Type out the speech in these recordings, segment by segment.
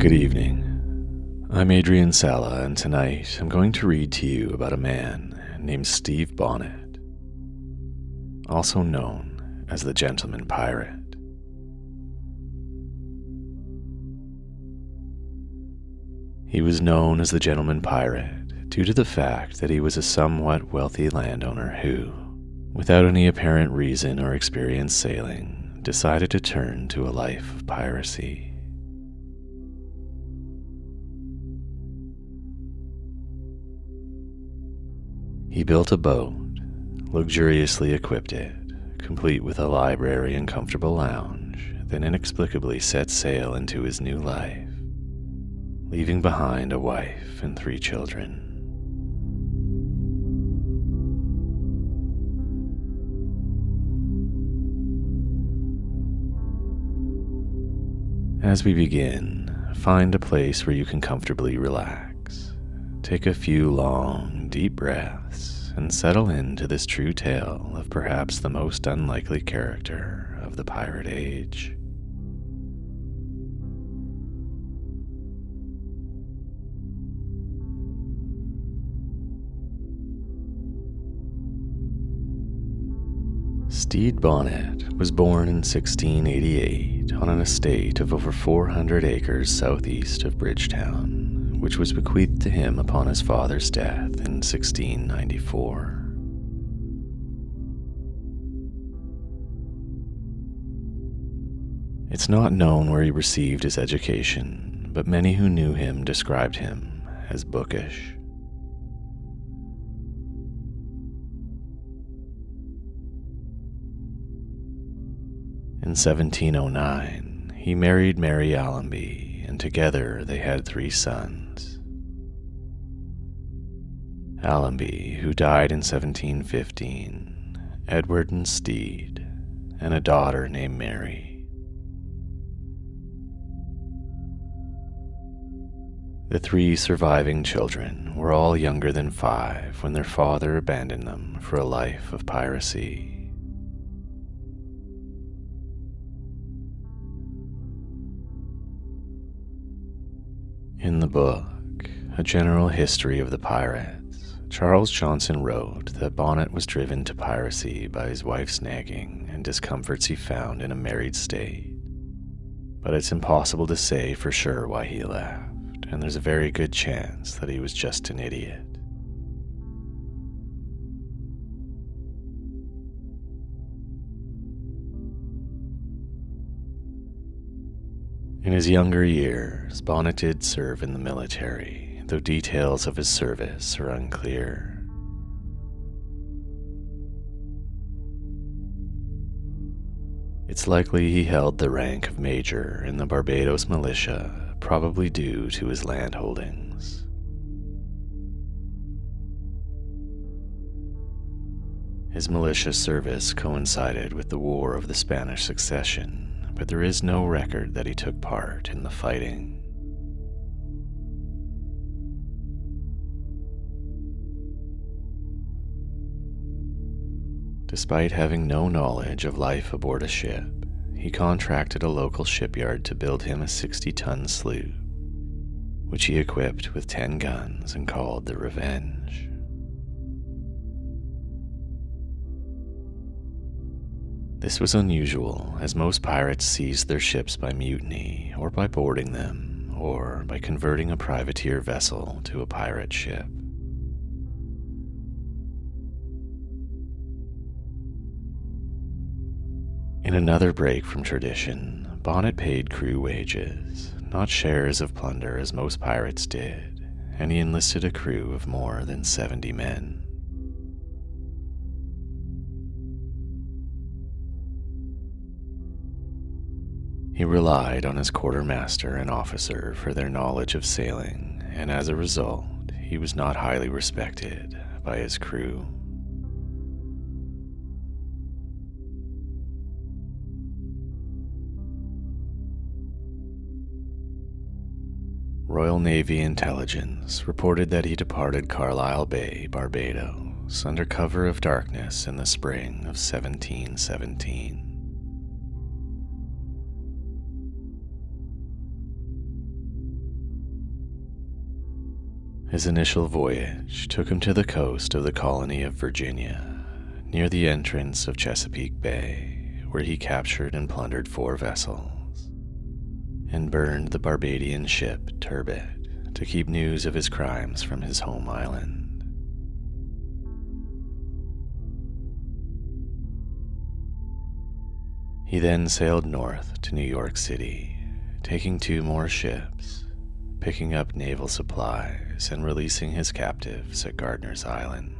Good evening. I'm Adrian Sala, and tonight I'm going to read to you about a man named Stede Bonnet, also known as the Gentleman Pirate. He was known as the Gentleman Pirate due to the fact that he was a somewhat wealthy landowner who, without any apparent reason or experience sailing, decided to turn to a life of piracy. He built a boat, luxuriously equipped it, complete with a library and comfortable lounge, then inexplicably set sail into his new life, leaving behind a wife and three children. As we begin, find a place where you can comfortably relax. Take a few long, deep breaths and settle into this true tale of perhaps the most unlikely character of the pirate age. Stede Bonnet was born in 1688 on an estate of over 400 acres southeast of Bridgetown, which was bequeathed to him upon his father's death in 1694. It's not known where he received his education, but many who knew him described him as bookish. In 1709, he married Mary Allamby, and together they had three sons. Allamby, who died in 1715, Edward and Stede, and a daughter named Mary. The three surviving children were all younger than five when their father abandoned them for a life of piracy. In the book, A General History of the Pirates, Charles Johnson wrote that Bonnet was driven to piracy by his wife's nagging and discomforts he found in a married state. But it's impossible to say for sure why he left, and there's a very good chance that he was just an idiot. In his younger years, Bonnet did serve in the military, though details of his service are unclear. It's likely he held the rank of major in the Barbados militia, probably due to his land holdings. His militia service coincided with the War of the Spanish Succession, but there is no record that he took part in the fighting. Despite having no knowledge of life aboard a ship, he contracted a local shipyard to build him a 60 ton sloop, which he equipped with 10 guns and called the Revenge. This was unusual, as most pirates seized their ships by mutiny, or by boarding them, or by converting a privateer vessel to a pirate ship. In another break from tradition, Bonnet paid crew wages, not shares of plunder as most pirates did, and he enlisted a crew of more than 70 men. He relied on his quartermaster and officer for their knowledge of sailing, and as a result, he was not highly respected by his crew. Royal Navy intelligence reported that he departed Carlisle Bay, Barbados, under cover of darkness in the spring of 1717. His initial voyage took him to the coast of the colony of Virginia, near the entrance of Chesapeake Bay, where he captured and plundered four vessels and burned the Barbadian ship Turbot to keep news of his crimes from his home island. He then sailed north to New York City, taking two more ships, picking up naval supplies, and releasing his captives at Gardner's Island.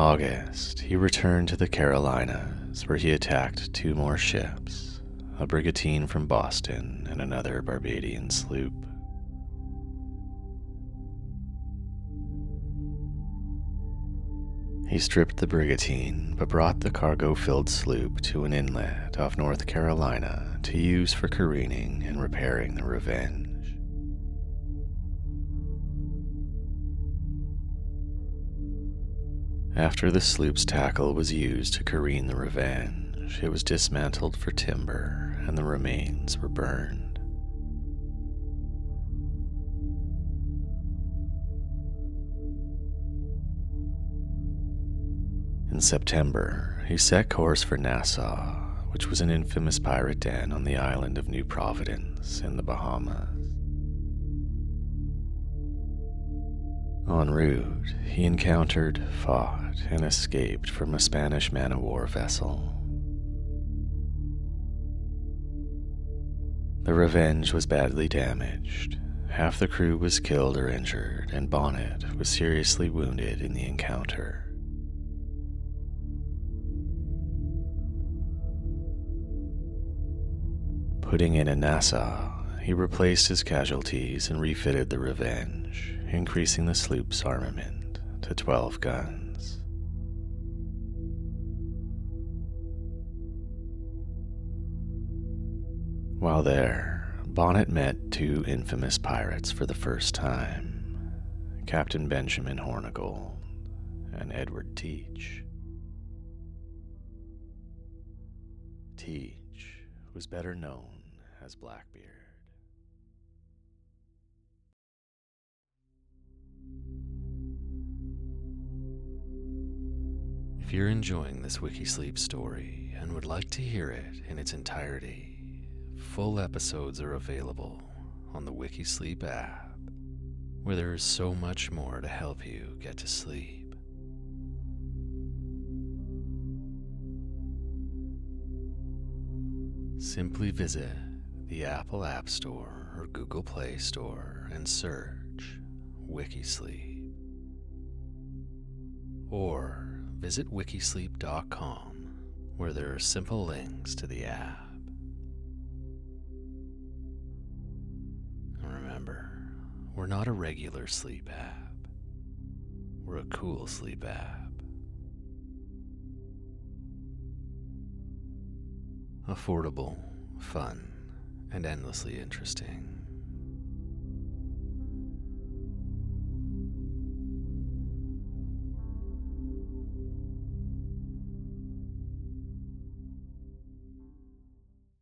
August, he returned to the Carolinas where he attacked two more ships, a brigantine from Boston and another Barbadian sloop. He stripped the brigantine but brought the cargo filled sloop to an inlet off North Carolina to use for careening and repairing the Revenge. After the sloop's tackle was used to careen the Revenge, it was dismantled for timber and the remains were burned. In September, he set course for Nassau, which was an infamous pirate den on the island of New Providence in the Bahamas. En route, he encountered, and escaped from a Spanish man of war vessel. The Revenge was badly damaged. Half the crew was killed or injured, and Bonnet was seriously wounded in the encounter. Putting in in Nassau, he replaced his casualties and refitted the Revenge, increasing the sloop's armament to 12 guns. While there, Bonnet met two infamous pirates for the first time Captain Benjamin Hornigold and Edward Teach. Teach was better known as Blackbeard. If you're enjoying this Wikisleep story and would like to hear it in its entirety, Full episodes are available on the Wikisleep app, where there is so much more to help you get to sleep. Simply visit the Apple App Store or Google Play Store and search Wikisleep. Or visit wikisleep.com, where there are simple links to the app. We're not a regular sleep app. We're a cool sleep app. Affordable, fun, and endlessly interesting.